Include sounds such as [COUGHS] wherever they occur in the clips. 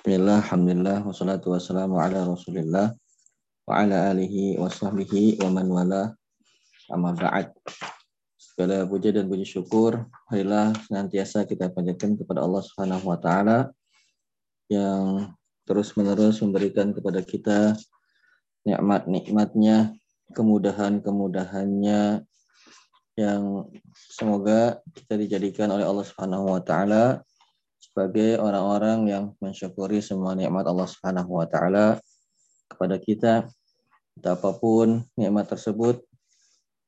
Bismillah, Alhamdulillah, wassalatu wassalamu ala rasulillah wa ala alihi wa sahbihi wa man wala amma ba'd. Segala puja dan puji syukur marilah senantiasa kita panjatkan kepada Allah Subhanahu wa taala yang terus-menerus memberikan kepada kita nikmat-nikmatnya, kemudahan-kemudahannya yang semoga kita dijadikan oleh Allah Subhanahu wa taala sebagai orang-orang yang mensyukuri semua nikmat Allah Subhanahu wa taala kepada kita. Apa pun nikmat tersebut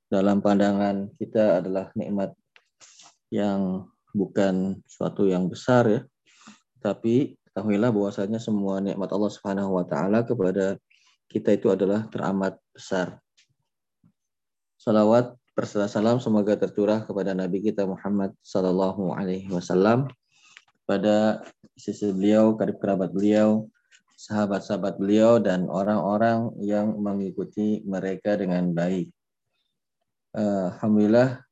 dalam pandangan kita adalah nikmat yang bukan suatu yang besar ya. Tapi ketahuilah bahwasanya semua nikmat Allah Subhanahu wa taala kepada kita itu adalah teramat besar. Salawat salam semoga tercurah kepada Nabi kita Muhammad Sallallahu Alaihi Wasallam pada sisi beliau, karib kerabat beliau, sahabat-sahabat beliau, dan orang-orang yang mengikuti mereka dengan baik. Alhamdulillah,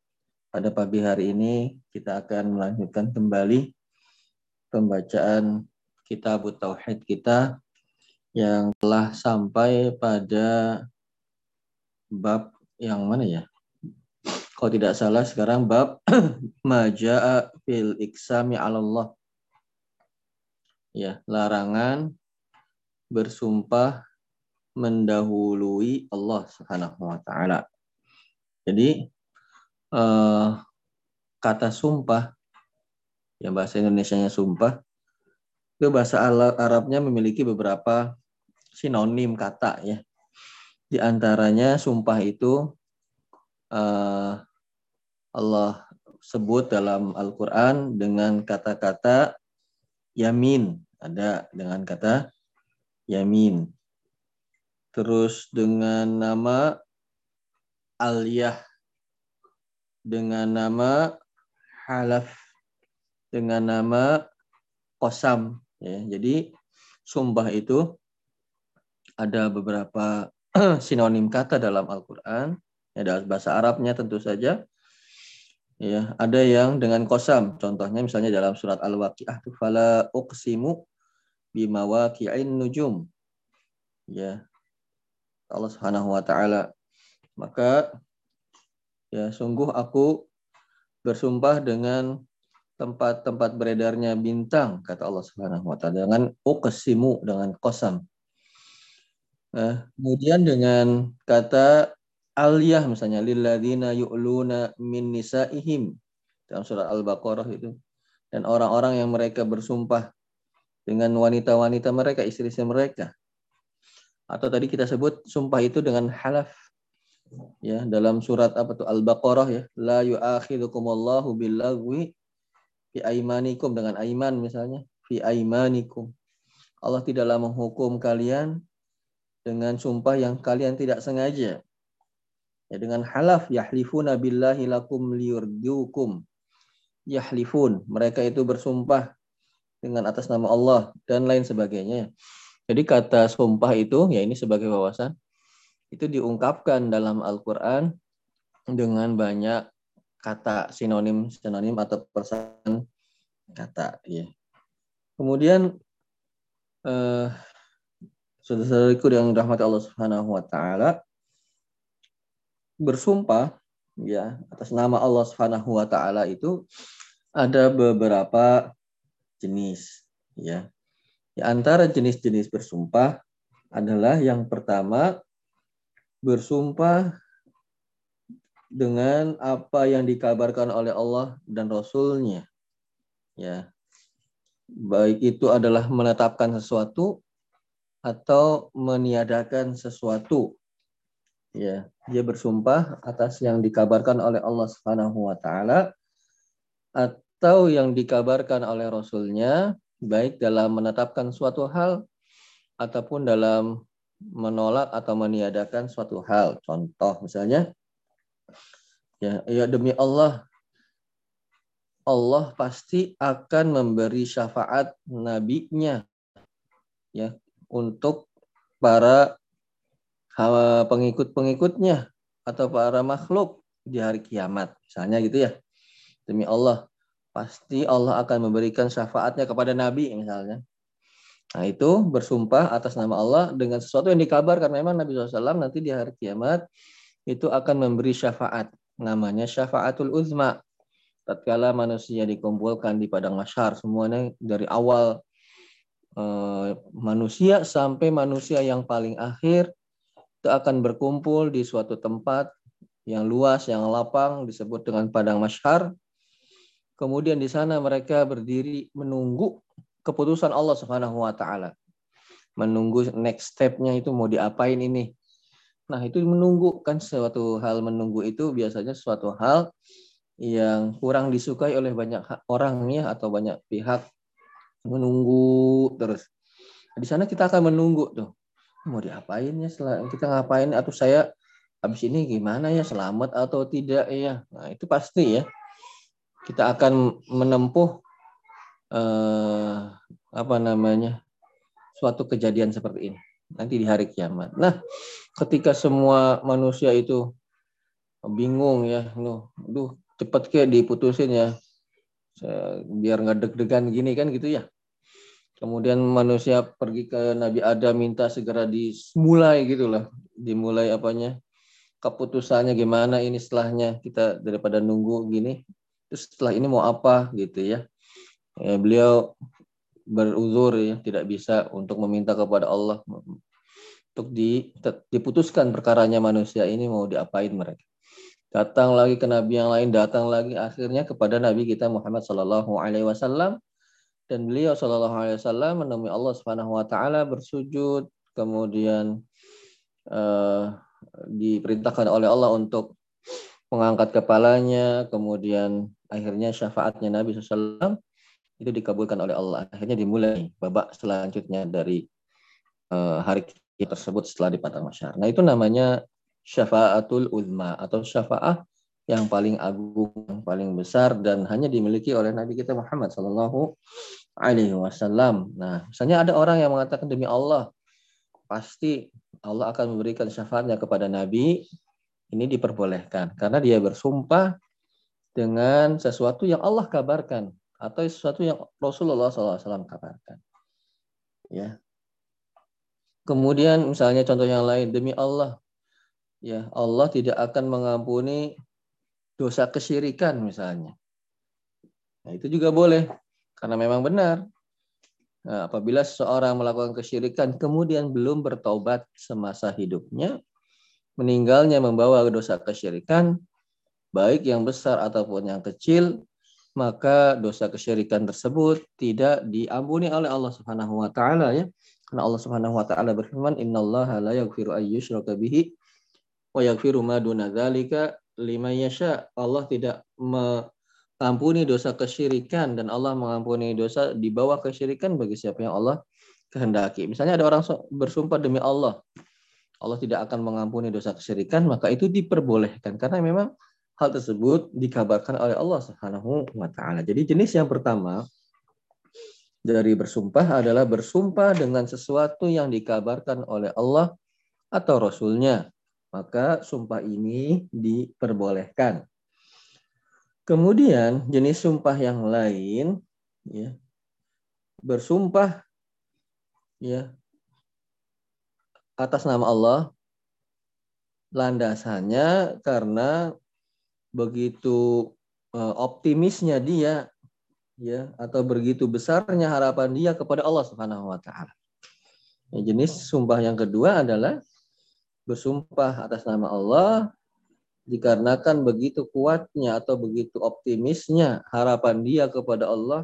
pada pagi hari ini kita akan melanjutkan kembali pembacaan kitab Tauhid kita yang telah sampai pada bab yang mana ya? Kalau tidak salah sekarang bab [CLEARS THROAT] maja'a fil iksami 'ala Allah ya larangan bersumpah mendahului Allah Subhanahu wa taala. Jadi eh, kata sumpah yang bahasa Indonesianya sumpah itu bahasa Arabnya memiliki beberapa sinonim kata ya. Di antaranya sumpah itu eh, Allah sebut dalam Al-Qur'an dengan kata-kata yamin. Ada dengan kata yamin. Terus dengan nama aliyah dengan nama halaf. Dengan nama kosam ya jadi sumpah itu ada beberapa [CLEARS THROAT] sinonim kata dalam Al-Qur'an. Ya dalam bahasa Arabnya tentu saja Ya, ada yang dengan kosam. Contohnya misalnya dalam surat Al-Waqiah tu fala uqsimu bimawaqi'in nujum. Ya. Allah Subhanahu wa taala. Maka ya sungguh aku bersumpah dengan tempat-tempat beredarnya bintang kata Allah Subhanahu wa taala dengan uqsimu dengan kosam. Nah, kemudian dengan kata aliyah misalnya lilladzina yu'luna min nisaihim. Dalam surat Al-Baqarah itu. Dan orang-orang yang mereka bersumpah dengan wanita-wanita mereka, istri-istri mereka. Atau tadi kita sebut sumpah itu dengan halaf. Ya, dalam surat apa tuh? Al-Baqarah ya, la yu'akhidukumullahu billagwi fi aimanikum dengan aiman misalnya, fi aimanikum. Allah tidaklah menghukum kalian dengan sumpah yang kalian tidak sengaja ya dengan halaf yahlifuna billahi lakum liyurdukum yahlifun mereka itu bersumpah dengan atas nama Allah dan lain sebagainya. Jadi kata sumpah itu ya ini sebagai wawasan itu diungkapkan dalam Al-Qur'an dengan banyak kata sinonim sinonim atau persamaan kata ya. Kemudian eh, saudara-saudariku yang rahmati Allah Subhanahu wa taala bersumpah ya atas nama Allah Subhanahu wa taala itu ada beberapa jenis ya. Di antara jenis-jenis bersumpah adalah yang pertama bersumpah dengan apa yang dikabarkan oleh Allah dan Rasulnya. Ya. Baik itu adalah menetapkan sesuatu atau meniadakan sesuatu ya dia bersumpah atas yang dikabarkan oleh Allah Subhanahu wa taala atau yang dikabarkan oleh rasulnya baik dalam menetapkan suatu hal ataupun dalam menolak atau meniadakan suatu hal. Contoh misalnya ya, ya demi Allah Allah pasti akan memberi syafaat nabinya ya untuk para pengikut-pengikutnya atau para makhluk di hari kiamat. Misalnya gitu ya. Demi Allah, pasti Allah akan memberikan syafaatnya kepada Nabi misalnya. Nah itu bersumpah atas nama Allah dengan sesuatu yang dikabarkan memang Nabi SAW nanti di hari kiamat itu akan memberi syafaat. Namanya syafaatul uzma. Tatkala manusia dikumpulkan di padang masyar semuanya dari awal eh, manusia sampai manusia yang paling akhir akan berkumpul di suatu tempat yang luas, yang lapang disebut dengan padang masyar. Kemudian di sana mereka berdiri menunggu keputusan Allah Subhanahu wa taala. Menunggu next step-nya itu mau diapain ini. Nah, itu menunggu kan suatu hal menunggu itu biasanya suatu hal yang kurang disukai oleh banyak orang ya atau banyak pihak menunggu terus. Di sana kita akan menunggu tuh. Mau diapain ya setelah kita ngapain atau saya habis ini gimana ya selamat atau tidak ya. Nah, itu pasti ya. Kita akan menempuh eh, apa namanya suatu kejadian seperti ini nanti di hari kiamat. Nah, ketika semua manusia itu bingung ya, nuh, duh cepet kayak diputusin ya, biar nggak deg-degan gini kan gitu ya. Kemudian manusia pergi ke Nabi Adam minta segera dimulai gitulah, dimulai apanya? Keputusannya gimana ini setelahnya? Kita daripada nunggu gini terus setelah ini mau apa? gitu ya. Ya, beliau beruzur ya tidak bisa untuk meminta kepada Allah untuk di, diputuskan perkaranya manusia ini mau diapain mereka. Datang lagi ke nabi yang lain datang lagi akhirnya kepada nabi kita Muhammad Shallallahu Alaihi Wasallam dan beliau Shallallahu Alaihi Wasallam menemui Allah Subhanahu Wa Taala bersujud kemudian uh, diperintahkan oleh Allah untuk mengangkat kepalanya kemudian akhirnya syafaatnya Nabi SAW itu dikabulkan oleh Allah. Akhirnya dimulai babak selanjutnya dari uh, hari tersebut setelah di padang masyar. Nah itu namanya syafaatul uzma atau syafaah yang paling agung, yang paling besar dan hanya dimiliki oleh Nabi kita Muhammad Sallallahu Alaihi Wasallam. Nah, misalnya ada orang yang mengatakan demi Allah, pasti Allah akan memberikan syafaatnya kepada Nabi. Ini diperbolehkan karena dia bersumpah dengan sesuatu yang Allah kabarkan atau sesuatu yang Rasulullah SAW kabarkan. Ya. Kemudian misalnya contoh yang lain demi Allah, ya Allah tidak akan mengampuni dosa kesyirikan misalnya. Nah, itu juga boleh karena memang benar. Nah, apabila seseorang melakukan kesyirikan kemudian belum bertobat semasa hidupnya, meninggalnya membawa dosa kesyirikan, baik yang besar ataupun yang kecil, maka dosa kesyirikan tersebut tidak diampuni oleh Allah Subhanahu wa taala ya. Karena Allah Subhanahu wa taala berfirman, "Innallaha la yaghfiru ay bihi wa yaghfiru ma duna dzalika liman yasha." Allah tidak mengampuni dosa kesyirikan dan Allah mengampuni dosa di bawah kesyirikan bagi siapa yang Allah kehendaki. Misalnya ada orang bersumpah demi Allah, Allah tidak akan mengampuni dosa kesyirikan, maka itu diperbolehkan karena memang hal tersebut dikabarkan oleh Allah Subhanahu wa taala. Jadi jenis yang pertama dari bersumpah adalah bersumpah dengan sesuatu yang dikabarkan oleh Allah atau Rasulnya. Maka sumpah ini diperbolehkan. Kemudian jenis sumpah yang lain ya, bersumpah ya atas nama Allah landasannya karena begitu uh, optimisnya dia ya atau begitu besarnya harapan dia kepada Allah Subhanahu wa taala. Ya, jenis sumpah yang kedua adalah bersumpah atas nama Allah dikarenakan begitu kuatnya atau begitu optimisnya harapan dia kepada Allah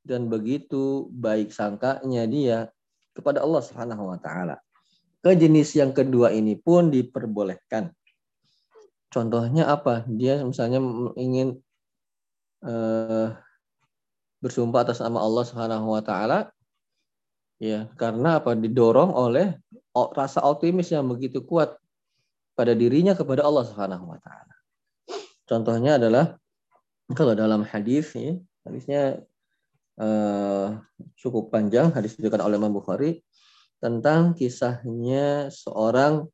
dan begitu baik sangkanya dia kepada Allah Subhanahu wa taala. Ke jenis yang kedua ini pun diperbolehkan. Contohnya apa? Dia misalnya ingin uh, bersumpah atas nama Allah Subhanahu wa taala ya, karena apa? Didorong oleh rasa optimis yang begitu kuat pada dirinya kepada Allah Subhanahu wa taala. Contohnya adalah kalau dalam hadis ya, hadisnya uh, cukup panjang, hadis diberikan oleh Imam Bukhari tentang kisahnya seorang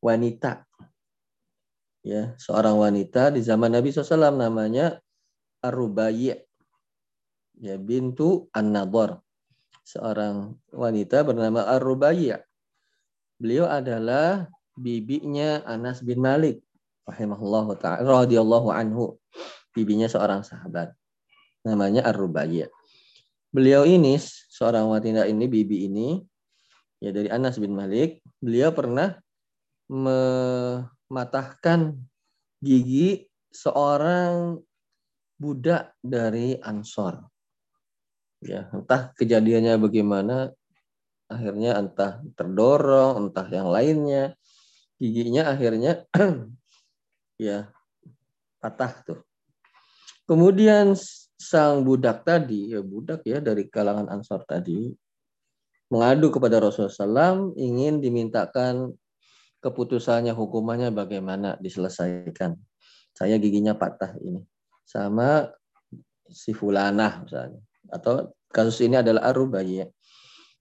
wanita ya seorang wanita di zaman Nabi SAW namanya Arubayi ya bintu An-Nadhar seorang wanita bernama Ar-Rubaiyah. Beliau adalah bibinya Anas bin Malik rahimahullah taala radhiyallahu anhu. Bibinya seorang sahabat. Namanya Ar-Rubaiyah. Beliau ini seorang wanita ini bibi ini ya dari Anas bin Malik, beliau pernah mematahkan gigi seorang budak dari Ansor. Ya, entah kejadiannya bagaimana, akhirnya entah terdorong, entah yang lainnya, giginya akhirnya [CLEARS THROAT] ya patah tuh. Kemudian sang budak tadi, ya budak ya dari kalangan Ansor tadi, mengadu kepada Rasulullah SAW ingin dimintakan keputusannya, hukumannya bagaimana diselesaikan. Saya giginya patah ini. Sama si fulanah misalnya. Atau kasus ini adalah Ar-Rubaiyah.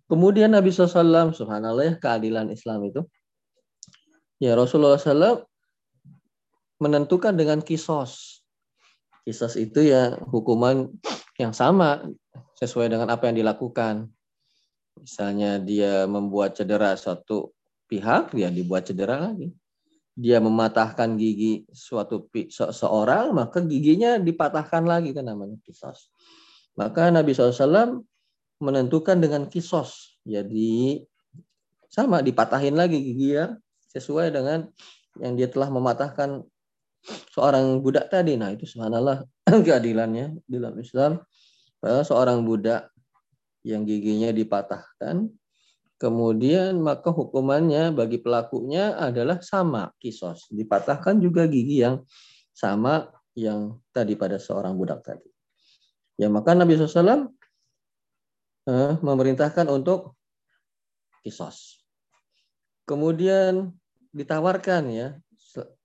Kemudian Nabi SAW, subhanallah ya, keadilan Islam itu. Ya Rasulullah SAW menentukan dengan kisos. Kisos itu ya hukuman yang sama sesuai dengan apa yang dilakukan. Misalnya dia membuat cedera suatu pihak dia dibuat cedera lagi. Dia mematahkan gigi suatu se seorang, maka giginya dipatahkan lagi kan namanya kisos. Maka Nabi SAW menentukan dengan kisos. Jadi sama dipatahin lagi gigi ya sesuai dengan yang dia telah mematahkan seorang budak tadi. Nah itu subhanallah [CLEARS THROAT] keadilannya dalam Islam. Seorang budak yang giginya dipatahkan Kemudian maka hukumannya bagi pelakunya adalah sama kisos. Dipatahkan juga gigi yang sama yang tadi pada seorang budak tadi. Ya maka Nabi SAW eh, memerintahkan untuk kisos. Kemudian ditawarkan ya,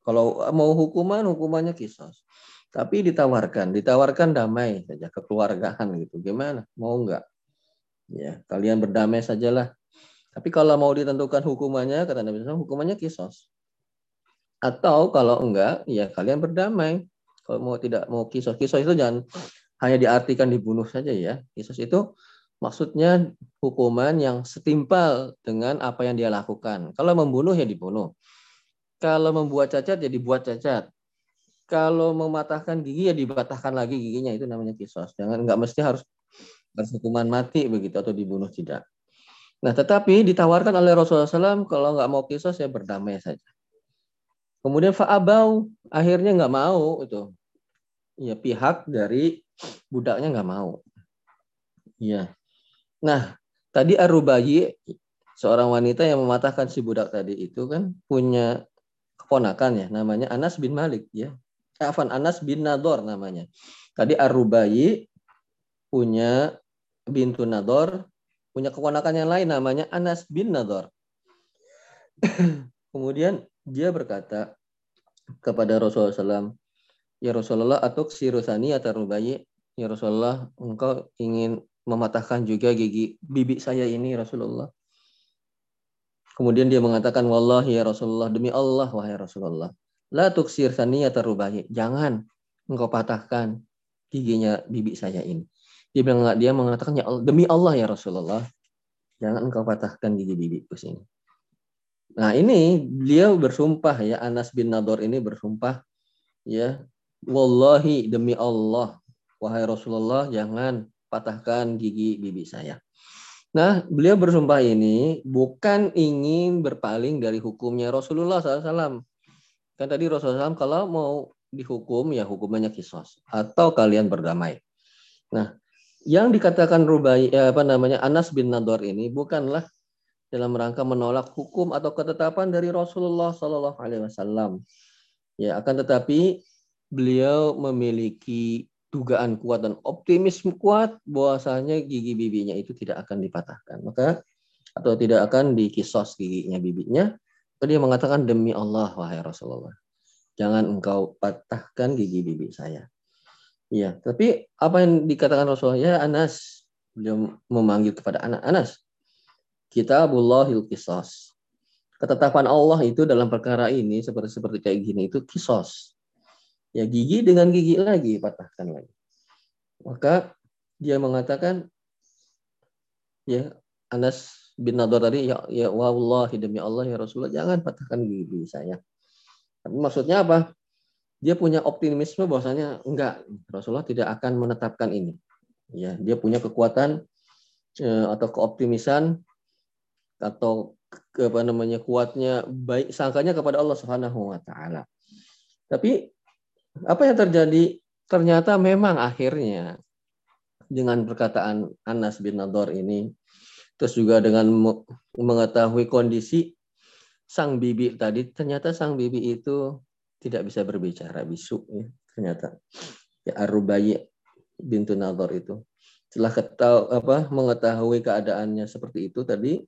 kalau mau hukuman, hukumannya kisos. Tapi ditawarkan, ditawarkan damai saja, kekeluargaan gitu. Gimana? Mau enggak? Ya, kalian berdamai sajalah tapi kalau mau ditentukan hukumannya, kata Nabi SAW, hukumannya kisos. Atau kalau enggak, ya kalian berdamai. Kalau mau tidak mau kisos, kisos itu jangan hanya diartikan dibunuh saja ya. Kisos itu maksudnya hukuman yang setimpal dengan apa yang dia lakukan. Kalau membunuh ya dibunuh. Kalau membuat cacat ya dibuat cacat. Kalau mematahkan gigi ya dipatahkan lagi giginya itu namanya kisos. Jangan enggak mesti harus hukuman mati begitu atau dibunuh tidak. Nah, tetapi ditawarkan oleh Rasulullah SAW kalau nggak mau kisah saya berdamai saja. Kemudian fa'abau akhirnya nggak mau itu. Ya pihak dari budaknya nggak mau. Iya. Nah, tadi Arubayi seorang wanita yang mematahkan si budak tadi itu kan punya keponakan ya namanya Anas bin Malik ya. Afan Anas bin Nador namanya. Tadi Arubayi punya bintu Nador punya keponakan yang lain namanya Anas bin Nador. [COUGHS] Kemudian dia berkata kepada Rasulullah SAW, Ya Rasulullah, atuk sirusani atau rubayi, Ya Rasulullah, engkau ingin mematahkan juga gigi bibi saya ini Rasulullah. Kemudian dia mengatakan, Wallahi ya Rasulullah, demi Allah wahai Rasulullah. La tuksir atau rubayi. Jangan engkau patahkan giginya bibi saya ini. Dia bilang dia mengatakan demi Allah ya Rasulullah, jangan engkau patahkan gigi bibiku sini. Nah ini beliau bersumpah ya Anas bin Nador ini bersumpah ya wallahi demi Allah wahai Rasulullah jangan patahkan gigi bibi saya. Nah, beliau bersumpah ini bukan ingin berpaling dari hukumnya Rasulullah SAW. Kan tadi Rasulullah SAW kalau mau dihukum ya hukumannya kisos atau kalian berdamai. Nah, yang dikatakan Rubai eh, apa namanya Anas bin Nador ini bukanlah dalam rangka menolak hukum atau ketetapan dari Rasulullah Shallallahu Alaihi Wasallam. Ya, akan tetapi beliau memiliki dugaan kuat dan optimisme kuat bahwasanya gigi bibinya itu tidak akan dipatahkan. Maka atau tidak akan dikisos giginya bibinya. Dia mengatakan demi Allah wahai Rasulullah, jangan engkau patahkan gigi bibi saya. Iya, tapi apa yang dikatakan Rasulullah ya Anas, beliau memanggil kepada anak Anas. Kitabullahil qisas. Ketetapan Allah itu dalam perkara ini seperti seperti kayak gini itu kisos. Ya gigi dengan gigi lagi patahkan lagi. Maka dia mengatakan ya Anas bin Nador tadi ya ya wallahi demi Allah ya Rasulullah jangan patahkan gigi saya. Tapi maksudnya apa? Dia punya optimisme bahwasanya enggak Rasulullah tidak akan menetapkan ini. Ya, dia punya kekuatan eh, atau keoptimisan atau apa namanya kuatnya baik sangkanya kepada Allah Subhanahu wa taala. Tapi apa yang terjadi? Ternyata memang akhirnya dengan perkataan Anas bin Nador ini terus juga dengan mengetahui kondisi sang bibi tadi ternyata sang bibi itu tidak bisa berbicara bisu ya ternyata. Ya Arubayi bintu Nador itu. Setelah ketahu, apa mengetahui keadaannya seperti itu tadi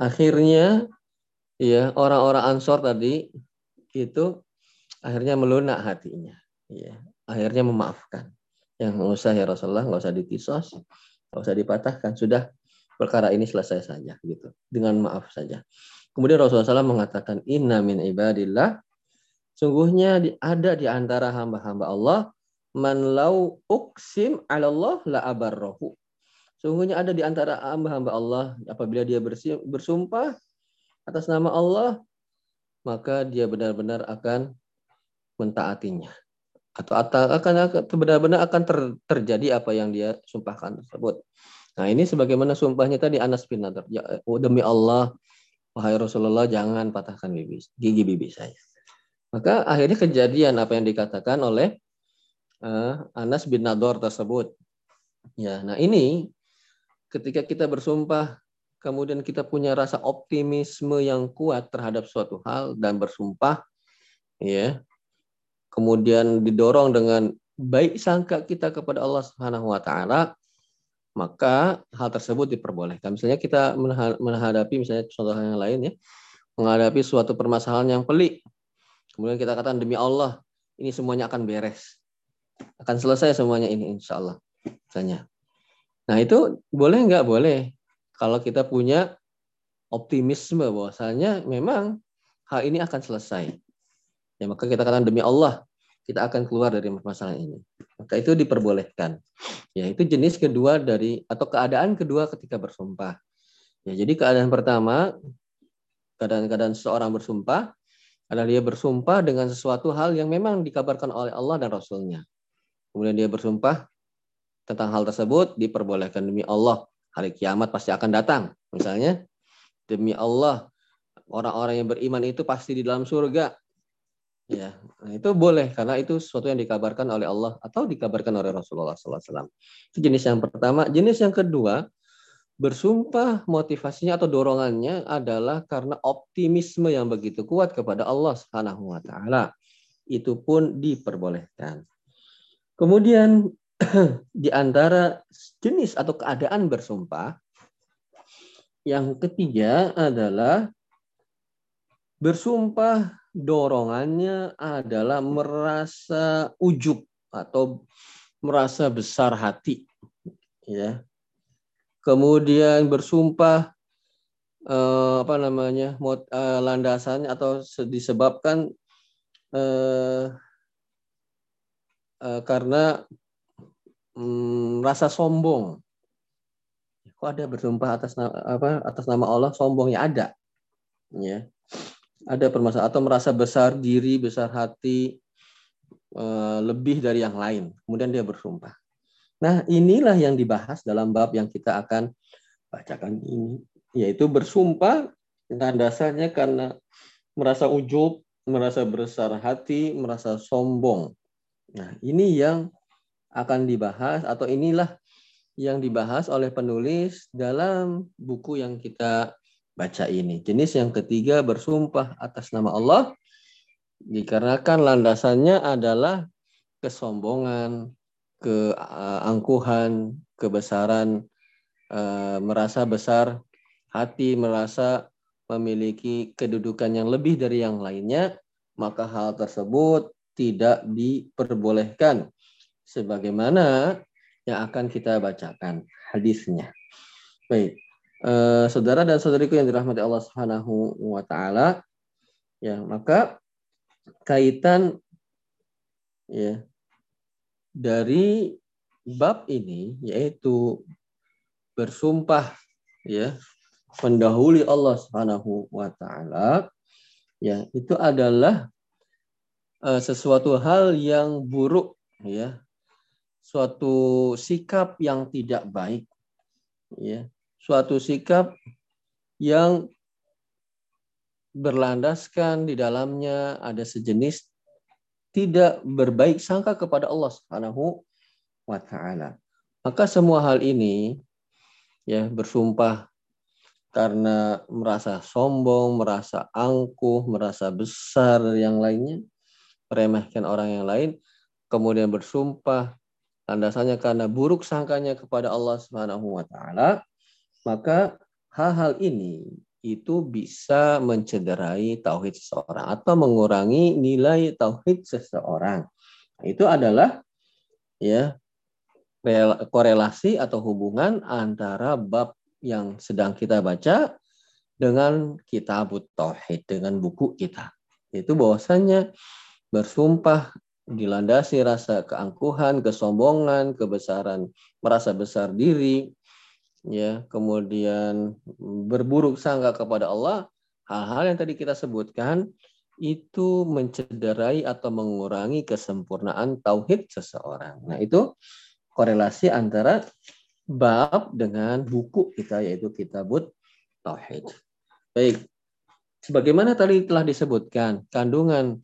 akhirnya ya orang-orang Ansor tadi itu akhirnya melunak hatinya. Ya akhirnya memaafkan. Yang nggak usah ya Rasulullah nggak usah dikisos nggak usah dipatahkan. Sudah perkara ini selesai saja gitu. Dengan maaf saja. Kemudian Rasulullah SAW mengatakan inna min ibadillah. Sungguhnya ada di antara hamba-hamba Allah man lau uksim Allah la abarrohu. Sungguhnya ada di antara hamba-hamba Allah apabila dia bersumpah atas nama Allah maka dia benar-benar akan mentaatinya atau akan benar-benar akan ter, terjadi apa yang dia sumpahkan tersebut. Nah ini sebagaimana sumpahnya tadi Anas bin Nadar. Ya, oh, demi Allah, wahai Rasulullah jangan patahkan bibi, gigi bibi saya. Maka akhirnya kejadian apa yang dikatakan oleh uh, Anas bin Nador tersebut. Ya, nah ini ketika kita bersumpah, kemudian kita punya rasa optimisme yang kuat terhadap suatu hal dan bersumpah, ya, kemudian didorong dengan baik sangka kita kepada Allah Subhanahu Wa Taala, maka hal tersebut diperbolehkan. Misalnya kita menghadapi misalnya contoh yang lain ya, menghadapi suatu permasalahan yang pelik. Kemudian kita katakan demi Allah, ini semuanya akan beres. Akan selesai semuanya ini insya Allah. Misalnya. Nah itu boleh nggak? Boleh. Kalau kita punya optimisme bahwasanya memang hal ini akan selesai. Ya maka kita katakan demi Allah, kita akan keluar dari masalah ini. Maka itu diperbolehkan. Ya, itu jenis kedua dari atau keadaan kedua ketika bersumpah. Ya, jadi keadaan pertama keadaan-keadaan seorang bersumpah adalah dia bersumpah dengan sesuatu hal yang memang dikabarkan oleh Allah dan Rasulnya. Kemudian dia bersumpah tentang hal tersebut diperbolehkan demi Allah hari kiamat pasti akan datang. Misalnya demi Allah orang-orang yang beriman itu pasti di dalam surga Ya, nah itu boleh karena itu sesuatu yang dikabarkan oleh Allah atau dikabarkan oleh Rasulullah SAW. Itu jenis yang pertama. Jenis yang kedua, bersumpah motivasinya atau dorongannya adalah karena optimisme yang begitu kuat kepada Allah Subhanahu wa taala. Itu pun diperbolehkan. Kemudian [CLEARS THROAT] di antara jenis atau keadaan bersumpah yang ketiga adalah bersumpah dorongannya adalah merasa ujub atau merasa besar hati ya. Kemudian bersumpah eh, apa namanya mot, eh, landasannya atau disebabkan eh, eh, karena mm, rasa sombong. Kok ada bersumpah atas apa atas nama Allah? Sombongnya ada ya ada permasalahan atau merasa besar diri, besar hati, eh, lebih dari yang lain. Kemudian dia bersumpah. Nah, inilah yang dibahas dalam bab yang kita akan bacakan ini, yaitu bersumpah dan dasarnya karena merasa ujub, merasa besar hati, merasa sombong. Nah, ini yang akan dibahas atau inilah yang dibahas oleh penulis dalam buku yang kita baca ini. Jenis yang ketiga bersumpah atas nama Allah dikarenakan landasannya adalah kesombongan, keangkuhan, kebesaran, eh, merasa besar hati, merasa memiliki kedudukan yang lebih dari yang lainnya, maka hal tersebut tidak diperbolehkan sebagaimana yang akan kita bacakan hadisnya. Baik. Eh, saudara dan saudariku yang dirahmati Allah Subhanahu wa taala ya maka kaitan ya dari bab ini yaitu bersumpah ya mendahului Allah Subhanahu wa taala ya itu adalah uh, sesuatu hal yang buruk ya suatu sikap yang tidak baik ya suatu sikap yang berlandaskan di dalamnya ada sejenis tidak berbaik sangka kepada Allah Subhanahu wa taala. Maka semua hal ini ya bersumpah karena merasa sombong, merasa angkuh, merasa besar yang lainnya, meremehkan orang yang lain, kemudian bersumpah landasannya karena buruk sangkanya kepada Allah Subhanahu wa taala, maka hal-hal ini itu bisa mencederai tauhid seseorang atau mengurangi nilai tauhid seseorang. Itu adalah ya korelasi atau hubungan antara bab yang sedang kita baca dengan kitab tauhid dengan buku kita. Itu bahwasanya bersumpah dilandasi rasa keangkuhan, kesombongan, kebesaran, merasa besar diri, ya kemudian berburuk sangka kepada Allah hal-hal yang tadi kita sebutkan itu mencederai atau mengurangi kesempurnaan tauhid seseorang. Nah, itu korelasi antara bab dengan buku kita yaitu kitabut tauhid. Baik. Sebagaimana tadi telah disebutkan, kandungan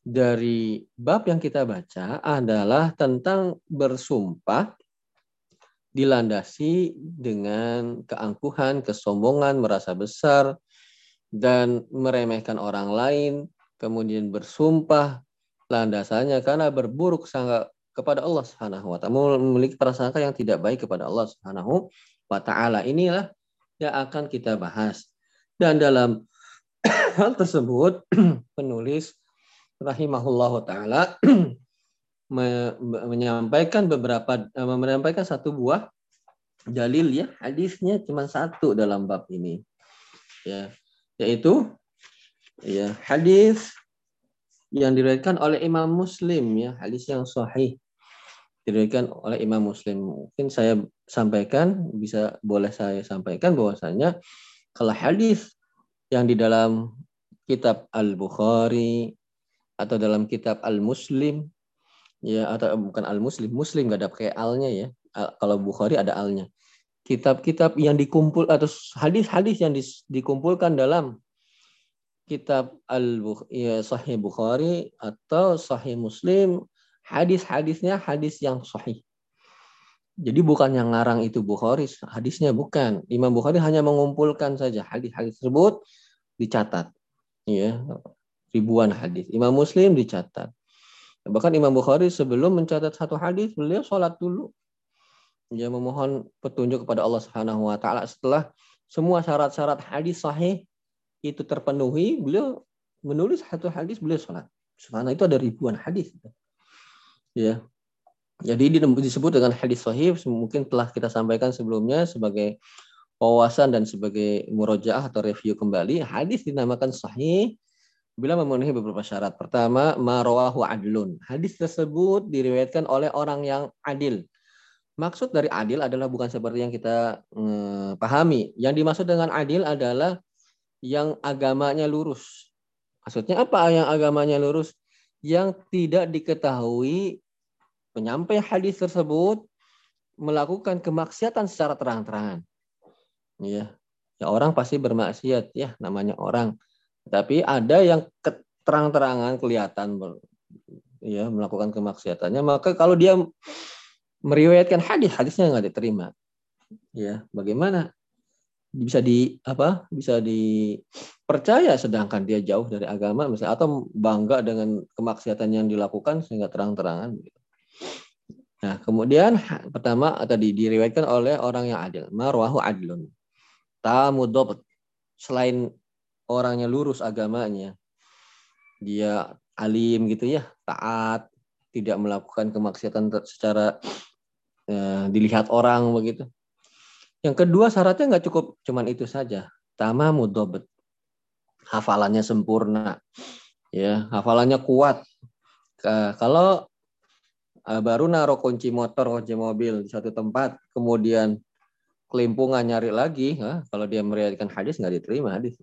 dari bab yang kita baca adalah tentang bersumpah dilandasi dengan keangkuhan, kesombongan, merasa besar, dan meremehkan orang lain, kemudian bersumpah landasannya karena berburuk sangka kepada Allah Subhanahu wa taala, memiliki prasangka yang tidak baik kepada Allah Subhanahu wa taala. Inilah yang akan kita bahas. Dan dalam [COUGHS] hal tersebut [COUGHS] penulis rahimahullah taala menyampaikan beberapa eh, menyampaikan satu buah dalil ya hadisnya cuma satu dalam bab ini. Ya yaitu ya hadis yang diriwayatkan oleh Imam Muslim ya hadis yang sahih. Diriwayatkan oleh Imam Muslim. Mungkin saya sampaikan bisa boleh saya sampaikan bahwasanya kalau hadis yang di dalam kitab Al Bukhari atau dalam kitab Al Muslim ya atau bukan al muslim muslim gak ada kayak alnya ya kalau bukhari ada alnya kitab-kitab yang dikumpul atau hadis-hadis yang dikumpulkan dalam kitab al ya, sahih bukhari atau sahih muslim hadis-hadisnya hadis yang sahih jadi bukan yang ngarang itu Bukhari, hadisnya bukan. Imam Bukhari hanya mengumpulkan saja hadis-hadis tersebut dicatat. Ya, ribuan hadis. Imam Muslim dicatat. Bahkan Imam Bukhari sebelum mencatat satu hadis, beliau sholat dulu. Dia memohon petunjuk kepada Allah Subhanahu wa taala setelah semua syarat-syarat hadis sahih itu terpenuhi, beliau menulis satu hadis, beliau sholat. Subhanallah itu ada ribuan hadis. Ya. Jadi disebut dengan hadis sahih mungkin telah kita sampaikan sebelumnya sebagai wawasan dan sebagai murojaah atau review kembali. Hadis dinamakan sahih bila memenuhi beberapa syarat. Pertama, marwahu adlun. Hadis tersebut diriwayatkan oleh orang yang adil. Maksud dari adil adalah bukan seperti yang kita hmm, pahami. Yang dimaksud dengan adil adalah yang agamanya lurus. Maksudnya apa yang agamanya lurus? Yang tidak diketahui penyampai hadis tersebut melakukan kemaksiatan secara terang-terangan. Ya, ya orang pasti bermaksiat ya, namanya orang. Tapi ada yang terang-terangan kelihatan ya melakukan kemaksiatannya, maka kalau dia meriwayatkan hadis, hadisnya nggak diterima. Ya, bagaimana bisa di apa? Bisa dipercaya sedangkan dia jauh dari agama misalnya atau bangga dengan kemaksiatan yang dilakukan sehingga terang-terangan Nah, kemudian pertama tadi diriwayatkan oleh orang yang adil, marwahu adlun. Tamu Selain orangnya lurus agamanya, dia alim gitu ya, taat, tidak melakukan kemaksiatan secara eh, dilihat orang begitu. Yang kedua syaratnya nggak cukup cuman itu saja. Tama mudobet. Hafalannya sempurna. Ya, hafalannya kuat. Kalau eh, baru naruh kunci motor, kunci mobil di satu tempat, kemudian kelimpungan nyari lagi, nah, kalau dia meriwayatkan hadis nggak diterima hadis.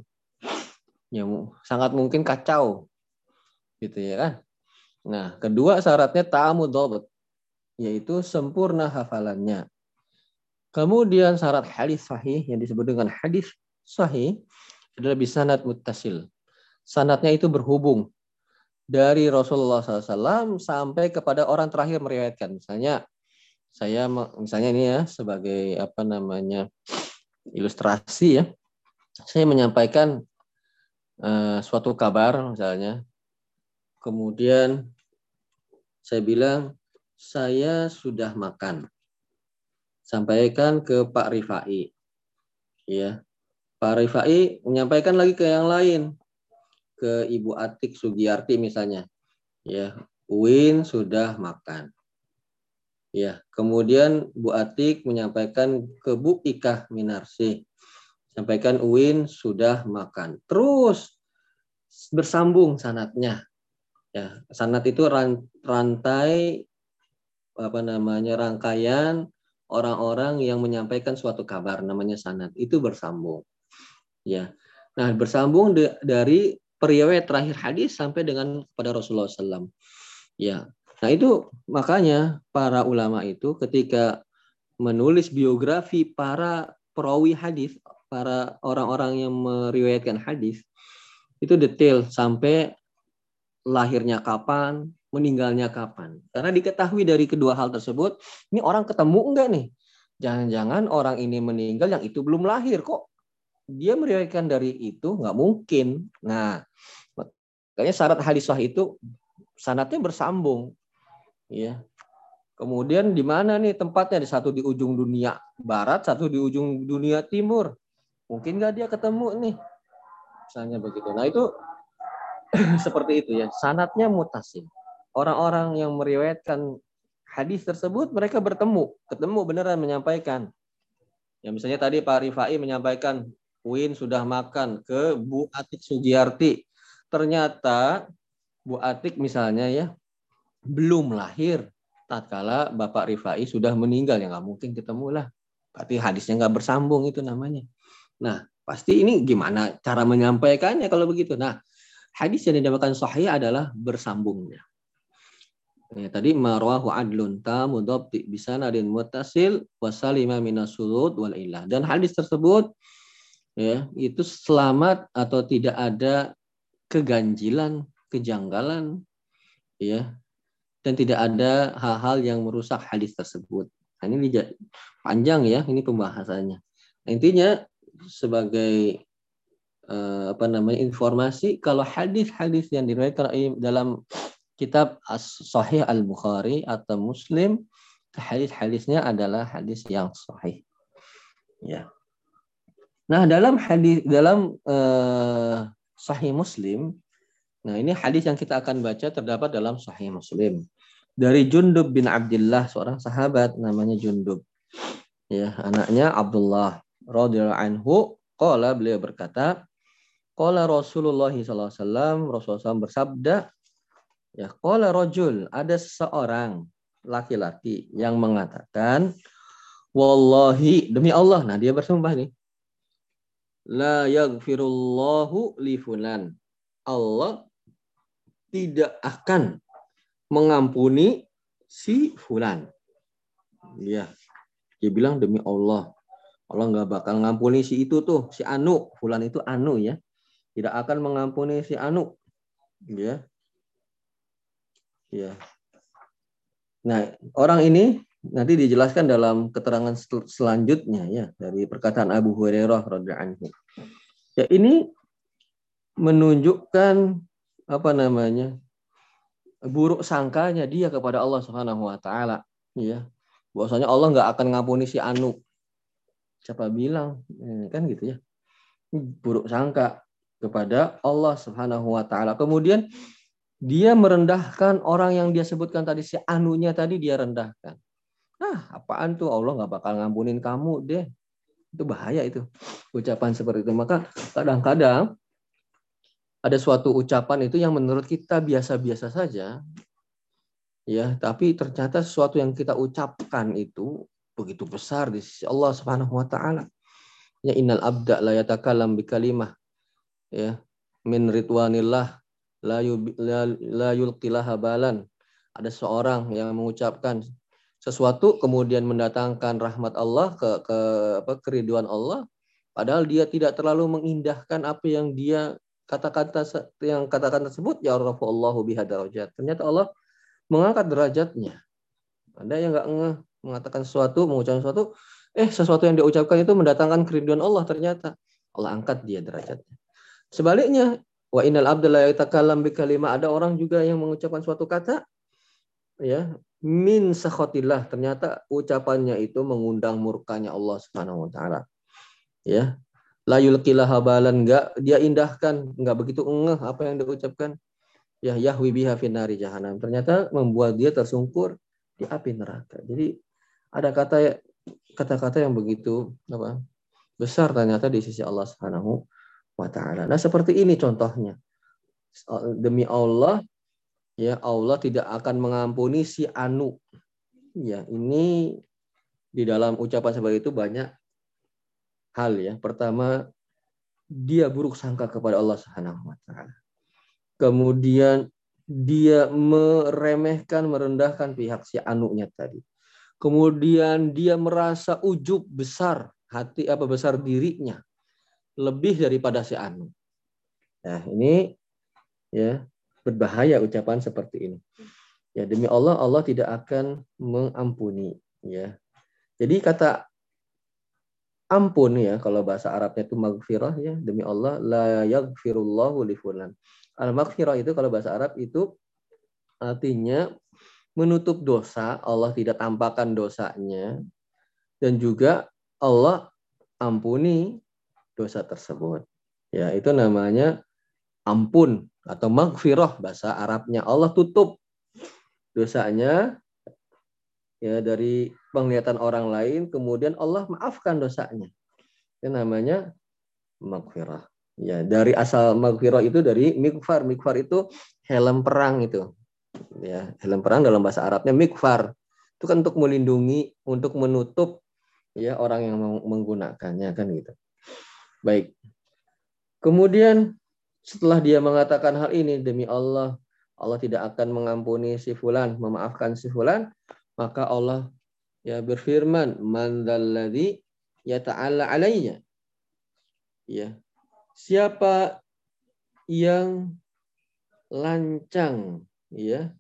Ya sangat mungkin kacau, gitu ya kan. Nah, kedua syaratnya tamu dobet, yaitu sempurna hafalannya. Kemudian syarat hadis sahih yang disebut dengan hadis sahih adalah bisanat muttasil. Sanatnya itu berhubung dari Rasulullah SAW sampai kepada orang terakhir meriwayatkan. Misalnya saya misalnya ini ya sebagai apa namanya ilustrasi ya, saya menyampaikan uh, suatu kabar misalnya, kemudian saya bilang saya sudah makan sampaikan ke Pak Rifai. Ya. Pak Rifai menyampaikan lagi ke yang lain. Ke Ibu Atik Sugiyarti misalnya. Ya, Uin sudah makan. Ya, kemudian Bu Atik menyampaikan ke Bu Ikah Minarsi. Sampaikan Uin sudah makan. Terus bersambung sanatnya. Ya, sanat itu rantai apa namanya rangkaian orang-orang yang menyampaikan suatu kabar namanya sanad itu bersambung. Ya. Nah, bersambung de, dari periwayat terakhir hadis sampai dengan pada Rasulullah SAW. Ya. Nah, itu makanya para ulama itu ketika menulis biografi para perawi hadis, para orang-orang yang meriwayatkan hadis, itu detail sampai lahirnya kapan, meninggalnya kapan. Karena diketahui dari kedua hal tersebut, ini orang ketemu enggak nih? Jangan-jangan orang ini meninggal yang itu belum lahir kok. Dia meriwayatkan dari itu nggak mungkin. Nah, makanya syarat hadis sahih itu sanatnya bersambung. Ya. Kemudian di mana nih tempatnya? Di satu di ujung dunia barat, satu di ujung dunia timur. Mungkin nggak dia ketemu nih. Misalnya begitu. Nah itu [CLEARS THROAT] seperti itu ya. Sanatnya mutasim orang-orang yang meriwayatkan hadis tersebut mereka bertemu, ketemu beneran menyampaikan. Ya misalnya tadi Pak Rifai menyampaikan Win sudah makan ke Bu Atik Sugiarti. Ternyata Bu Atik misalnya ya belum lahir tatkala Bapak Rifai sudah meninggal ya nggak mungkin ketemu lah. Berarti hadisnya nggak bersambung itu namanya. Nah pasti ini gimana cara menyampaikannya kalau begitu. Nah hadis yang dinamakan sahih adalah bersambungnya. Ya, tadi marwahu adlun tamu dhabti bisanadin muttasil wasalima minasulud wal ilah. Dan hadis tersebut ya itu selamat atau tidak ada keganjilan, kejanggalan ya dan tidak ada hal-hal yang merusak hadis tersebut. Nah, ini panjang ya ini pembahasannya. Intinya sebagai eh, apa namanya informasi kalau hadis-hadis yang diriwayatkan dalam kitab As-Sahih Al-Bukhari atau Muslim hadis-hadisnya adalah hadis yang sahih. Ya. Nah, dalam hadis dalam uh, Sahih Muslim, nah ini hadis yang kita akan baca terdapat dalam Sahih Muslim dari Jundub bin Abdullah seorang sahabat namanya Jundub. Ya, anaknya Abdullah radhiyallahu anhu qala beliau berkata qala Rasulullah sallallahu alaihi wasallam Rasulullah SAW bersabda Ya, qala rajul, ada seorang laki-laki yang mengatakan wallahi demi Allah. Nah, dia bersumpah nih. La yaghfirullahu li fulan. Allah tidak akan mengampuni si fulan. Ya. Dia bilang demi Allah. Allah nggak bakal ngampuni si itu tuh, si Anu. Fulan itu Anu ya. Tidak akan mengampuni si Anu. Ya. Ya. Nah, orang ini nanti dijelaskan dalam keterangan selanjutnya ya dari perkataan Abu Hurairah radhiyallahu Ya, ini menunjukkan apa namanya? buruk sangkanya dia kepada Allah Subhanahu wa taala, ya. Bahwasanya Allah nggak akan ngampuni si Anu. Siapa bilang? Eh, kan gitu ya. Buruk sangka kepada Allah Subhanahu wa taala. Kemudian dia merendahkan orang yang dia sebutkan tadi si anunya tadi dia rendahkan. Nah, apaan tuh Allah nggak bakal ngampunin kamu deh. Itu bahaya itu. Ucapan seperti itu. Maka kadang-kadang ada suatu ucapan itu yang menurut kita biasa-biasa saja. Ya, tapi ternyata sesuatu yang kita ucapkan itu begitu besar di sisi Allah Subhanahu wa taala. Ya innal abda la yatakallam bi kalimah ya min ridwanillah la, la, la yulqilaha balan. Ada seorang yang mengucapkan sesuatu kemudian mendatangkan rahmat Allah ke ke apa keriduan Allah padahal dia tidak terlalu mengindahkan apa yang dia kata-kata yang katakan tersebut ya Allahu biha darajat. Ternyata Allah mengangkat derajatnya. Ada yang enggak mengatakan sesuatu, mengucapkan sesuatu, eh sesuatu yang diucapkan itu mendatangkan keriduan Allah ternyata. Allah angkat dia derajatnya. Sebaliknya, wa innal abdallah yatakallam bi kalimah ada orang juga yang mengucapkan suatu kata ya min sakhatillah ternyata ucapannya itu mengundang murkanya Allah Subhanahu wa taala. Ya. La yulqilah habalan enggak dia indahkan, enggak begitu ngeh apa yang diucapkan. Ya yahwi biha finari jahanam. Ternyata membuat dia tersungkur di api neraka. Jadi ada kata kata-kata yang begitu apa? besar ternyata di sisi Allah Subhanahu wa taala. Nah, seperti ini contohnya. Demi Allah ya Allah tidak akan mengampuni si anu. Ya, ini di dalam ucapan seperti itu banyak hal ya. Pertama, dia buruk sangka kepada Allah Subhanahu wa taala. Kemudian dia meremehkan, merendahkan pihak si anunya tadi. Kemudian dia merasa ujub besar hati apa besar dirinya lebih daripada si anu. Nah, ini ya berbahaya ucapan seperti ini. Ya demi Allah Allah tidak akan mengampuni ya. Jadi kata ampun ya kalau bahasa Arabnya itu maghfirah ya demi Allah la yaghfirullahu li fulan. Al maghfirah itu kalau bahasa Arab itu artinya menutup dosa, Allah tidak tampakkan dosanya dan juga Allah ampuni dosa tersebut. Ya, itu namanya ampun atau maghfirah bahasa Arabnya. Allah tutup dosanya ya dari penglihatan orang lain kemudian Allah maafkan dosanya. Itu namanya maghfirah. Ya, dari asal maghfirah itu dari mikfar. Mikfar itu helm perang itu. Ya, helm perang dalam bahasa Arabnya mikfar. Itu kan untuk melindungi, untuk menutup ya orang yang menggunakannya kan gitu. Baik. Kemudian setelah dia mengatakan hal ini demi Allah, Allah tidak akan mengampuni si fulan, memaafkan si fulan, maka Allah ya berfirman, "Man dzalladzi yata'alla alayya?" Ya. Siapa yang lancang ya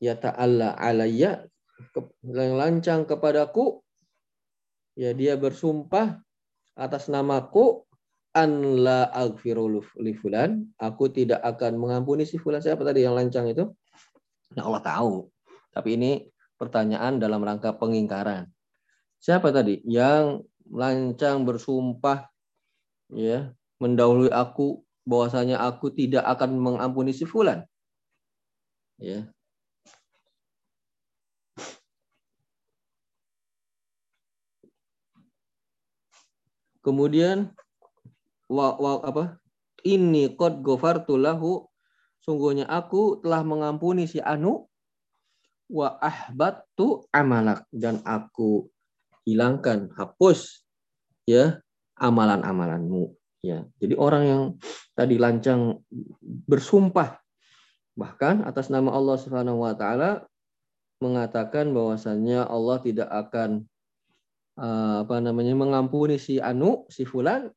ya ta'alla alayya yang lancang kepadaku ya dia bersumpah atas namaku an la li fulan, aku tidak akan mengampuni si fulan. Siapa tadi yang lancang itu? Nah, Allah tahu. Tapi ini pertanyaan dalam rangka pengingkaran. Siapa tadi yang lancang bersumpah ya, mendahului aku bahwasanya aku tidak akan mengampuni si fulan? Ya. Kemudian wa, wa apa? Ini qad ghafartu lahu. Sungguhnya aku telah mengampuni si anu. Wa ahbattu amalak. Dan aku hilangkan hapus ya amalan-amalanmu ya. Jadi orang yang tadi lancang bersumpah bahkan atas nama Allah Subhanahu wa taala mengatakan bahwasannya Allah tidak akan eh, apa namanya mengampuni si anu si fulan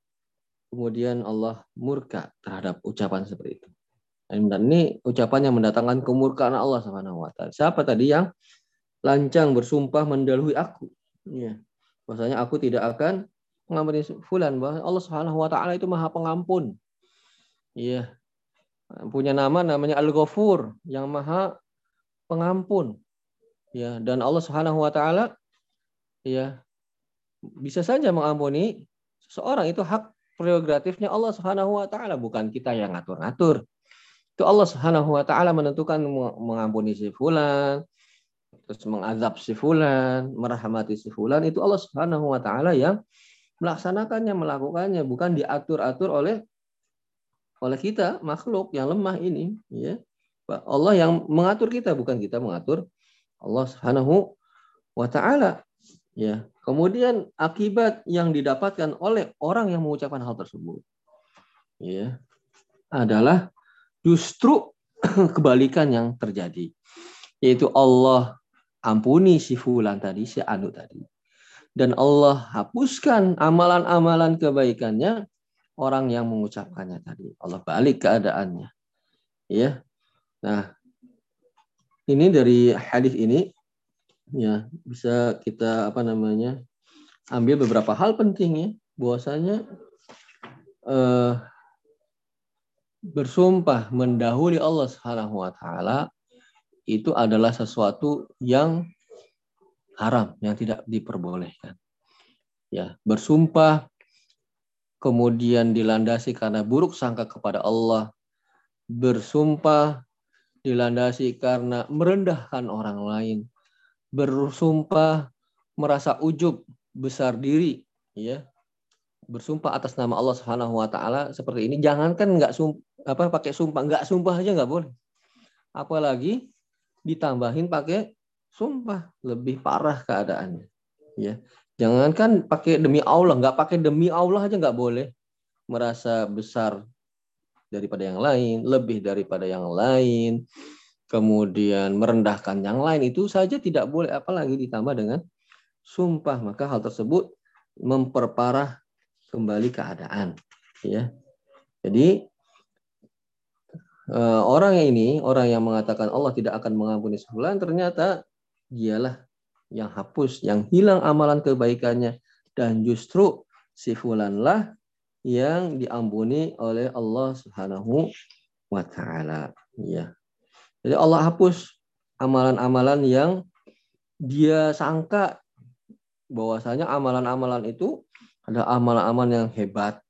kemudian Allah murka terhadap ucapan seperti itu. Dan ini ucapan yang mendatangkan kemurkaan Allah Subhanahu wa taala. Siapa tadi yang lancang bersumpah mendahului aku? Ya. Bahwasanya aku tidak akan mengampuni fulan bahwa Allah Subhanahu wa taala itu Maha Pengampun. Iya. Punya nama namanya Al-Ghafur yang Maha Pengampun. Ya, dan Allah Subhanahu wa taala ya bisa saja mengampuni seseorang itu hak prerogatifnya Allah Subhanahu wa taala bukan kita yang ngatur-ngatur. Itu Allah Subhanahu wa taala menentukan mengampuni si fulan, terus mengazab si fulan, merahmati si fulan itu Allah Subhanahu wa taala yang melaksanakannya, melakukannya, bukan diatur-atur oleh oleh kita makhluk yang lemah ini, ya. Allah yang mengatur kita, bukan kita mengatur Allah Subhanahu wa taala. Ya. Kemudian akibat yang didapatkan oleh orang yang mengucapkan hal tersebut ya adalah justru [CLEARS THROAT] kebalikan yang terjadi. Yaitu Allah ampuni si fulan tadi, si anu tadi. Dan Allah hapuskan amalan-amalan kebaikannya orang yang mengucapkannya tadi. Allah balik keadaannya. Ya. Nah, ini dari hadis ini ya bisa kita apa namanya ambil beberapa hal penting ya bahwasanya eh, bersumpah mendahului Allah Subhanahu wa taala itu adalah sesuatu yang haram yang tidak diperbolehkan. Ya, bersumpah kemudian dilandasi karena buruk sangka kepada Allah, bersumpah dilandasi karena merendahkan orang lain, bersumpah merasa ujub besar diri, ya, bersumpah atas nama Allah Subhanahu Wa Taala seperti ini. Jangankan nggak apa pakai sumpah, nggak sumpah aja nggak boleh. Apalagi ditambahin pakai sumpah, lebih parah keadaannya. Ya, jangankan pakai demi Allah, nggak pakai demi Allah aja nggak boleh merasa besar daripada yang lain, lebih daripada yang lain, kemudian merendahkan yang lain itu saja tidak boleh, apalagi ditambah dengan sumpah. Maka hal tersebut memperparah kembali keadaan. Ya, jadi uh, orang ini, orang yang mengatakan Allah tidak akan mengampuni sebulan, ternyata dialah yang hapus, yang hilang amalan kebaikannya, dan justru si fulanlah yang diampuni oleh Allah Subhanahu wa taala. Ya. Jadi Allah hapus amalan-amalan yang dia sangka bahwasanya amalan-amalan itu ada amalan-amalan yang hebat,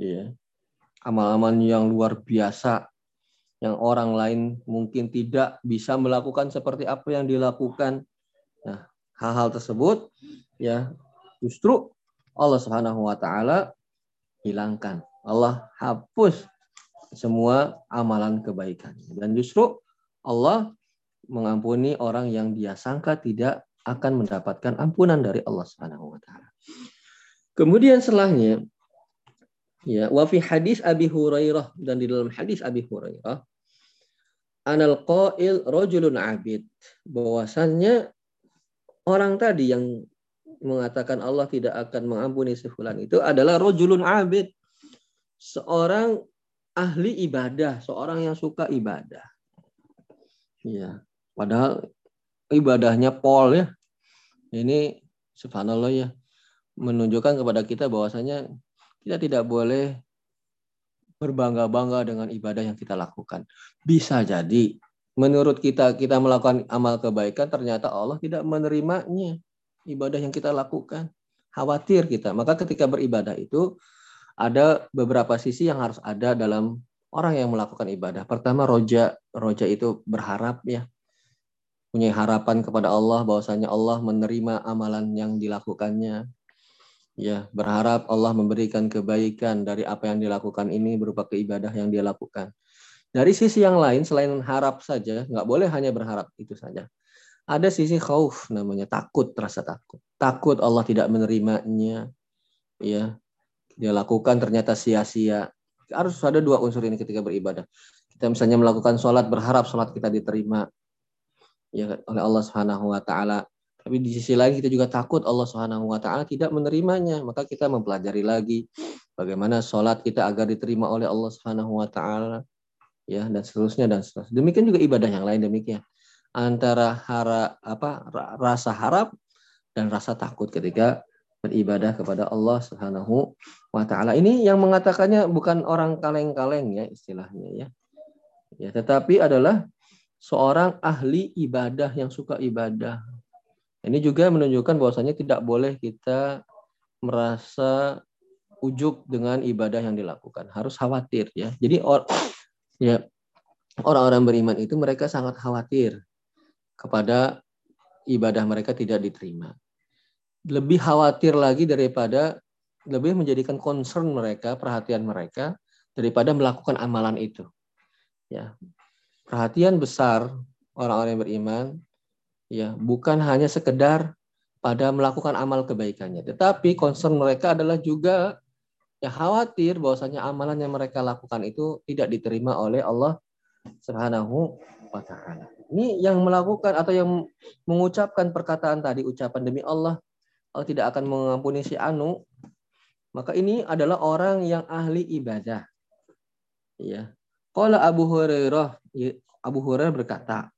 ya. Amalan-amalan yang luar biasa yang orang lain mungkin tidak bisa melakukan seperti apa yang dilakukan. Nah, hal-hal tersebut ya justru Allah Subhanahu wa taala hilangkan. Allah hapus semua amalan kebaikan dan justru Allah mengampuni orang yang dia sangka tidak akan mendapatkan ampunan dari Allah Subhanahu wa taala. Kemudian setelahnya Ya, wa fi hadis Abi Hurairah dan di dalam hadis Abi Hurairah anal qail rajulun abid bahwasannya orang tadi yang mengatakan Allah tidak akan mengampuni si fulan itu adalah rajulun abid seorang ahli ibadah, seorang yang suka ibadah. Ya, padahal ibadahnya pol ya. Ini subhanallah ya menunjukkan kepada kita bahwasanya kita tidak boleh berbangga-bangga dengan ibadah yang kita lakukan. Bisa jadi menurut kita kita melakukan amal kebaikan ternyata Allah tidak menerimanya ibadah yang kita lakukan. Khawatir kita. Maka ketika beribadah itu ada beberapa sisi yang harus ada dalam orang yang melakukan ibadah. Pertama roja, roja itu berharap ya. Punya harapan kepada Allah bahwasanya Allah menerima amalan yang dilakukannya ya berharap Allah memberikan kebaikan dari apa yang dilakukan ini berupa keibadah yang dia lakukan. Dari sisi yang lain selain harap saja, nggak boleh hanya berharap itu saja. Ada sisi khauf namanya takut, rasa takut. Takut Allah tidak menerimanya. Ya. Dia lakukan ternyata sia-sia. Harus ada dua unsur ini ketika beribadah. Kita misalnya melakukan sholat berharap sholat kita diterima ya oleh Allah Subhanahu wa taala tapi di sisi lain kita juga takut Allah Subhanahu wa taala tidak menerimanya. Maka kita mempelajari lagi bagaimana sholat kita agar diterima oleh Allah Subhanahu wa taala ya dan seterusnya dan seterusnya. Demikian juga ibadah yang lain demikian. Antara hara, apa rasa harap dan rasa takut ketika beribadah kepada Allah Subhanahu wa taala. Ini yang mengatakannya bukan orang kaleng-kaleng ya istilahnya ya. Ya, tetapi adalah seorang ahli ibadah yang suka ibadah, ini juga menunjukkan bahwasanya tidak boleh kita merasa ujub dengan ibadah yang dilakukan. Harus khawatir ya. Jadi ya orang-orang beriman itu mereka sangat khawatir kepada ibadah mereka tidak diterima. Lebih khawatir lagi daripada lebih menjadikan concern mereka, perhatian mereka daripada melakukan amalan itu. Ya. Perhatian besar orang-orang yang beriman ya bukan hanya sekedar pada melakukan amal kebaikannya. Tetapi concern mereka adalah juga ya khawatir bahwasanya amalan yang mereka lakukan itu tidak diterima oleh Allah Subhanahu wa taala. Ini yang melakukan atau yang mengucapkan perkataan tadi ucapan demi Allah Allah tidak akan mengampuni si anu maka ini adalah orang yang ahli ibadah. Ya. Qala Abu Hurairah, ya, Abu Hurairah berkata,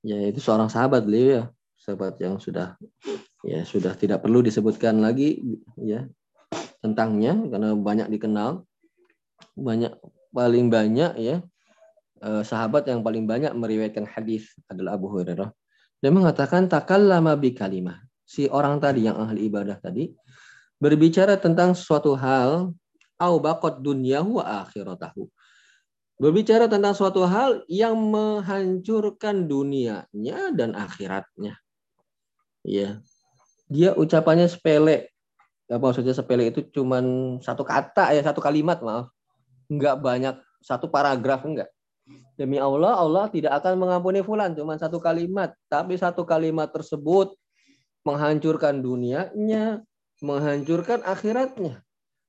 ya itu seorang sahabat beliau ya, sahabat yang sudah ya sudah tidak perlu disebutkan lagi ya tentangnya karena banyak dikenal, banyak paling banyak ya eh, sahabat yang paling banyak meriwayatkan hadis adalah Abu Hurairah. Dia mengatakan takallama bi kalimah. Si orang tadi yang ahli ibadah tadi berbicara tentang suatu hal au baqat dunyahu wa akhiratahu. Berbicara tentang suatu hal yang menghancurkan dunianya dan akhiratnya. Ya. Dia ucapannya sepele. Maksudnya sepele itu cuman satu kata ya, satu kalimat maaf. Enggak banyak satu paragraf enggak. Demi Allah, Allah tidak akan mengampuni fulan cuma satu kalimat, tapi satu kalimat tersebut menghancurkan dunianya, menghancurkan akhiratnya.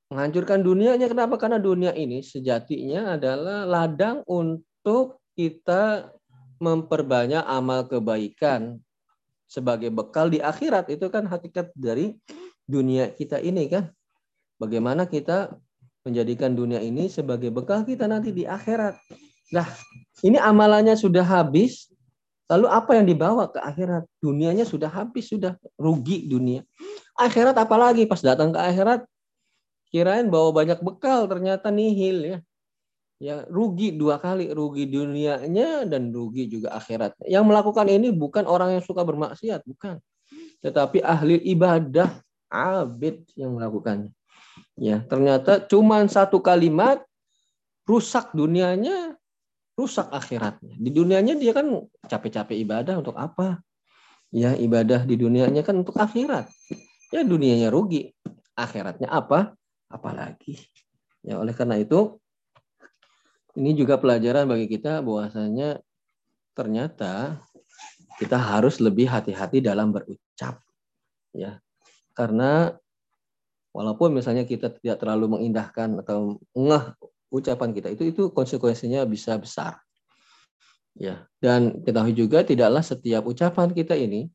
Menghancurkan dunianya kenapa? Karena dunia ini sejatinya adalah ladang untuk kita memperbanyak amal kebaikan sebagai bekal di akhirat. Itu kan hakikat dari dunia kita ini kan. Bagaimana kita menjadikan dunia ini sebagai bekal kita nanti di akhirat. Nah, ini amalannya sudah habis, Lalu apa yang dibawa ke akhirat? Dunianya sudah habis, sudah rugi dunia. Akhirat apalagi pas datang ke akhirat kirain bawa banyak bekal ternyata nihil ya. Ya rugi dua kali, rugi dunianya dan rugi juga akhirat. Yang melakukan ini bukan orang yang suka bermaksiat, bukan. Tetapi ahli ibadah, abid yang melakukannya. Ya, ternyata cuma satu kalimat rusak dunianya, rusak akhiratnya. Di dunianya dia kan capek-capek ibadah untuk apa? Ya, ibadah di dunianya kan untuk akhirat. Ya, dunianya rugi. Akhiratnya apa? Apalagi. Ya, oleh karena itu ini juga pelajaran bagi kita bahwasanya ternyata kita harus lebih hati-hati dalam berucap. Ya. Karena walaupun misalnya kita tidak terlalu mengindahkan atau ngeh ucapan kita itu itu konsekuensinya bisa besar. Ya, dan ketahui juga tidaklah setiap ucapan kita ini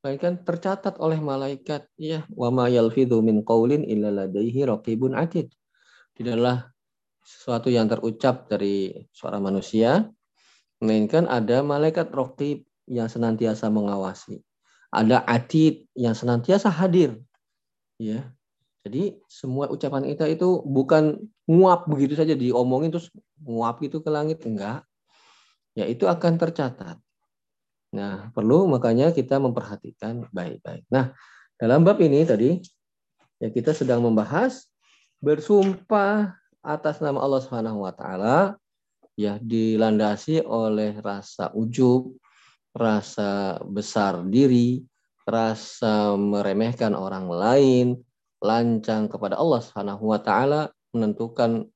melainkan tercatat oleh malaikat ya wa ma yalfidhu min qaulin illa ladaihi raqibun atid. Tidaklah sesuatu yang terucap dari suara manusia melainkan ada malaikat raqib yang senantiasa mengawasi. Ada atid yang senantiasa hadir. Ya, jadi semua ucapan kita itu bukan nguap begitu saja diomongin terus nguap gitu ke langit enggak. Ya itu akan tercatat. Nah, perlu makanya kita memperhatikan baik-baik. Nah, dalam bab ini tadi ya kita sedang membahas bersumpah atas nama Allah Subhanahu wa taala ya dilandasi oleh rasa ujub, rasa besar diri, rasa meremehkan orang lain, lancang kepada Allah Subhanahu wa taala, menentukan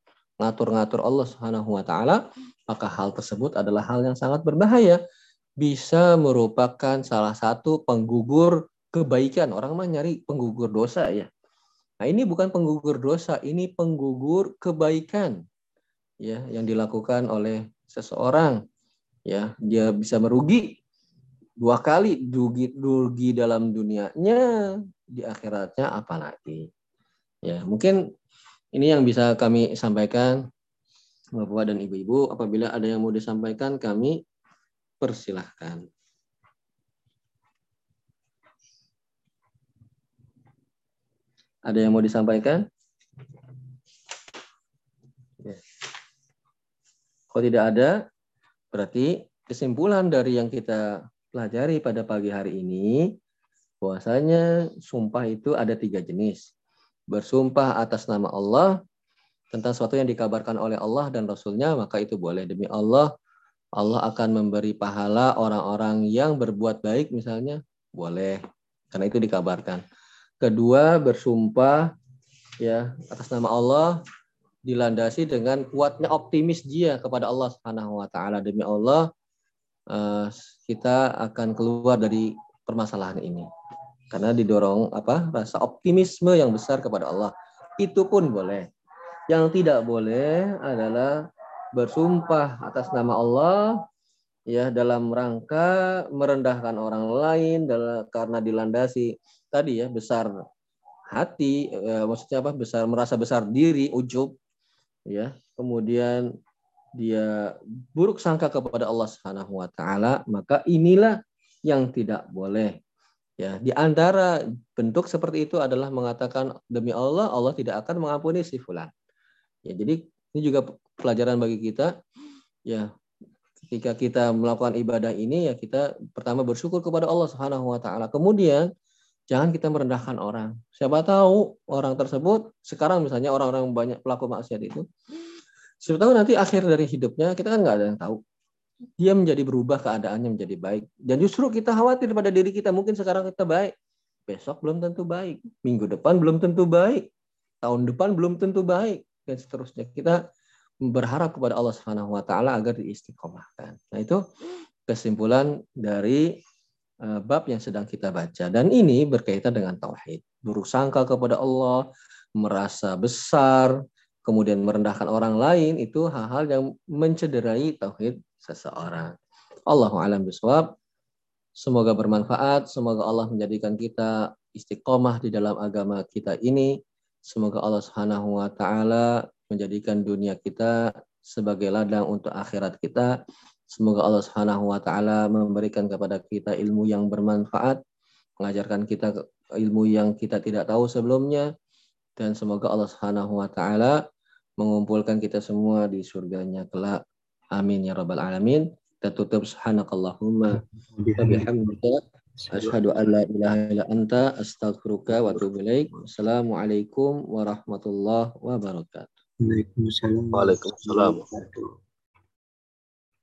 ngatur-ngatur Allah Subhanahu wa taala, maka hal tersebut adalah hal yang sangat berbahaya. Bisa merupakan salah satu penggugur kebaikan. Orang mah nyari penggugur dosa ya. Nah, ini bukan penggugur dosa, ini penggugur kebaikan. Ya, yang dilakukan oleh seseorang. Ya, dia bisa merugi dua kali rugi, rugi dalam dunianya di akhiratnya apalagi. Ya, mungkin ini yang bisa kami sampaikan Bapak dan Ibu-ibu. Apabila ada yang mau disampaikan, kami persilahkan. Ada yang mau disampaikan? Ya. Kalau tidak ada, berarti kesimpulan dari yang kita pelajari pada pagi hari ini, bahwasanya sumpah itu ada tiga jenis. Bersumpah atas nama Allah tentang sesuatu yang dikabarkan oleh Allah dan Rasulnya, maka itu boleh. Demi Allah, Allah akan memberi pahala orang-orang yang berbuat baik misalnya, boleh. Karena itu dikabarkan. Kedua, bersumpah ya atas nama Allah dilandasi dengan kuatnya optimis dia kepada Allah Subhanahu wa taala demi Allah kita akan keluar dari permasalahan ini. karena didorong apa rasa optimisme yang besar kepada Allah. Itu pun boleh. Yang tidak boleh adalah bersumpah atas nama Allah ya dalam rangka merendahkan orang lain dalam, karena dilandasi tadi ya besar hati ya, maksudnya apa besar merasa besar diri ujub ya. Kemudian dia buruk sangka kepada Allah Subhanahu wa taala maka inilah yang tidak boleh ya di antara bentuk seperti itu adalah mengatakan demi Allah Allah tidak akan mengampuni si fulan ya jadi ini juga pelajaran bagi kita ya ketika kita melakukan ibadah ini ya kita pertama bersyukur kepada Allah Subhanahu wa taala. Kemudian jangan kita merendahkan orang. Siapa tahu orang tersebut sekarang misalnya orang-orang banyak pelaku maksiat itu siapa tahu nanti akhir dari hidupnya kita kan nggak ada yang tahu. Dia menjadi berubah keadaannya menjadi baik. Dan justru kita khawatir pada diri kita mungkin sekarang kita baik, besok belum tentu baik, minggu depan belum tentu baik, tahun depan belum tentu baik dan seterusnya. Kita berharap kepada Allah Subhanahu wa taala agar diistiqomahkan. Nah, itu kesimpulan dari uh, bab yang sedang kita baca dan ini berkaitan dengan tauhid. Buruk sangka kepada Allah, merasa besar, kemudian merendahkan orang lain itu hal-hal yang mencederai tauhid seseorang. Allahu alam biswab. Semoga bermanfaat, semoga Allah menjadikan kita istiqomah di dalam agama kita ini. Semoga Allah Subhanahu wa taala menjadikan dunia kita sebagai ladang untuk akhirat kita. Semoga Allah Subhanahu wa taala memberikan kepada kita ilmu yang bermanfaat, mengajarkan kita ilmu yang kita tidak tahu sebelumnya dan semoga Allah Subhanahu wa taala mengumpulkan kita semua di surganya kelak. Amin ya rabbal alamin. Kita tutup subhanakallahumma wa bihamdika asyhadu an la ilaha illa anta astaghfiruka wa atubu ilaik. Assalamualaikum warahmatullahi wabarakatuh. Waalaikumsalam. Waalaikumsalam.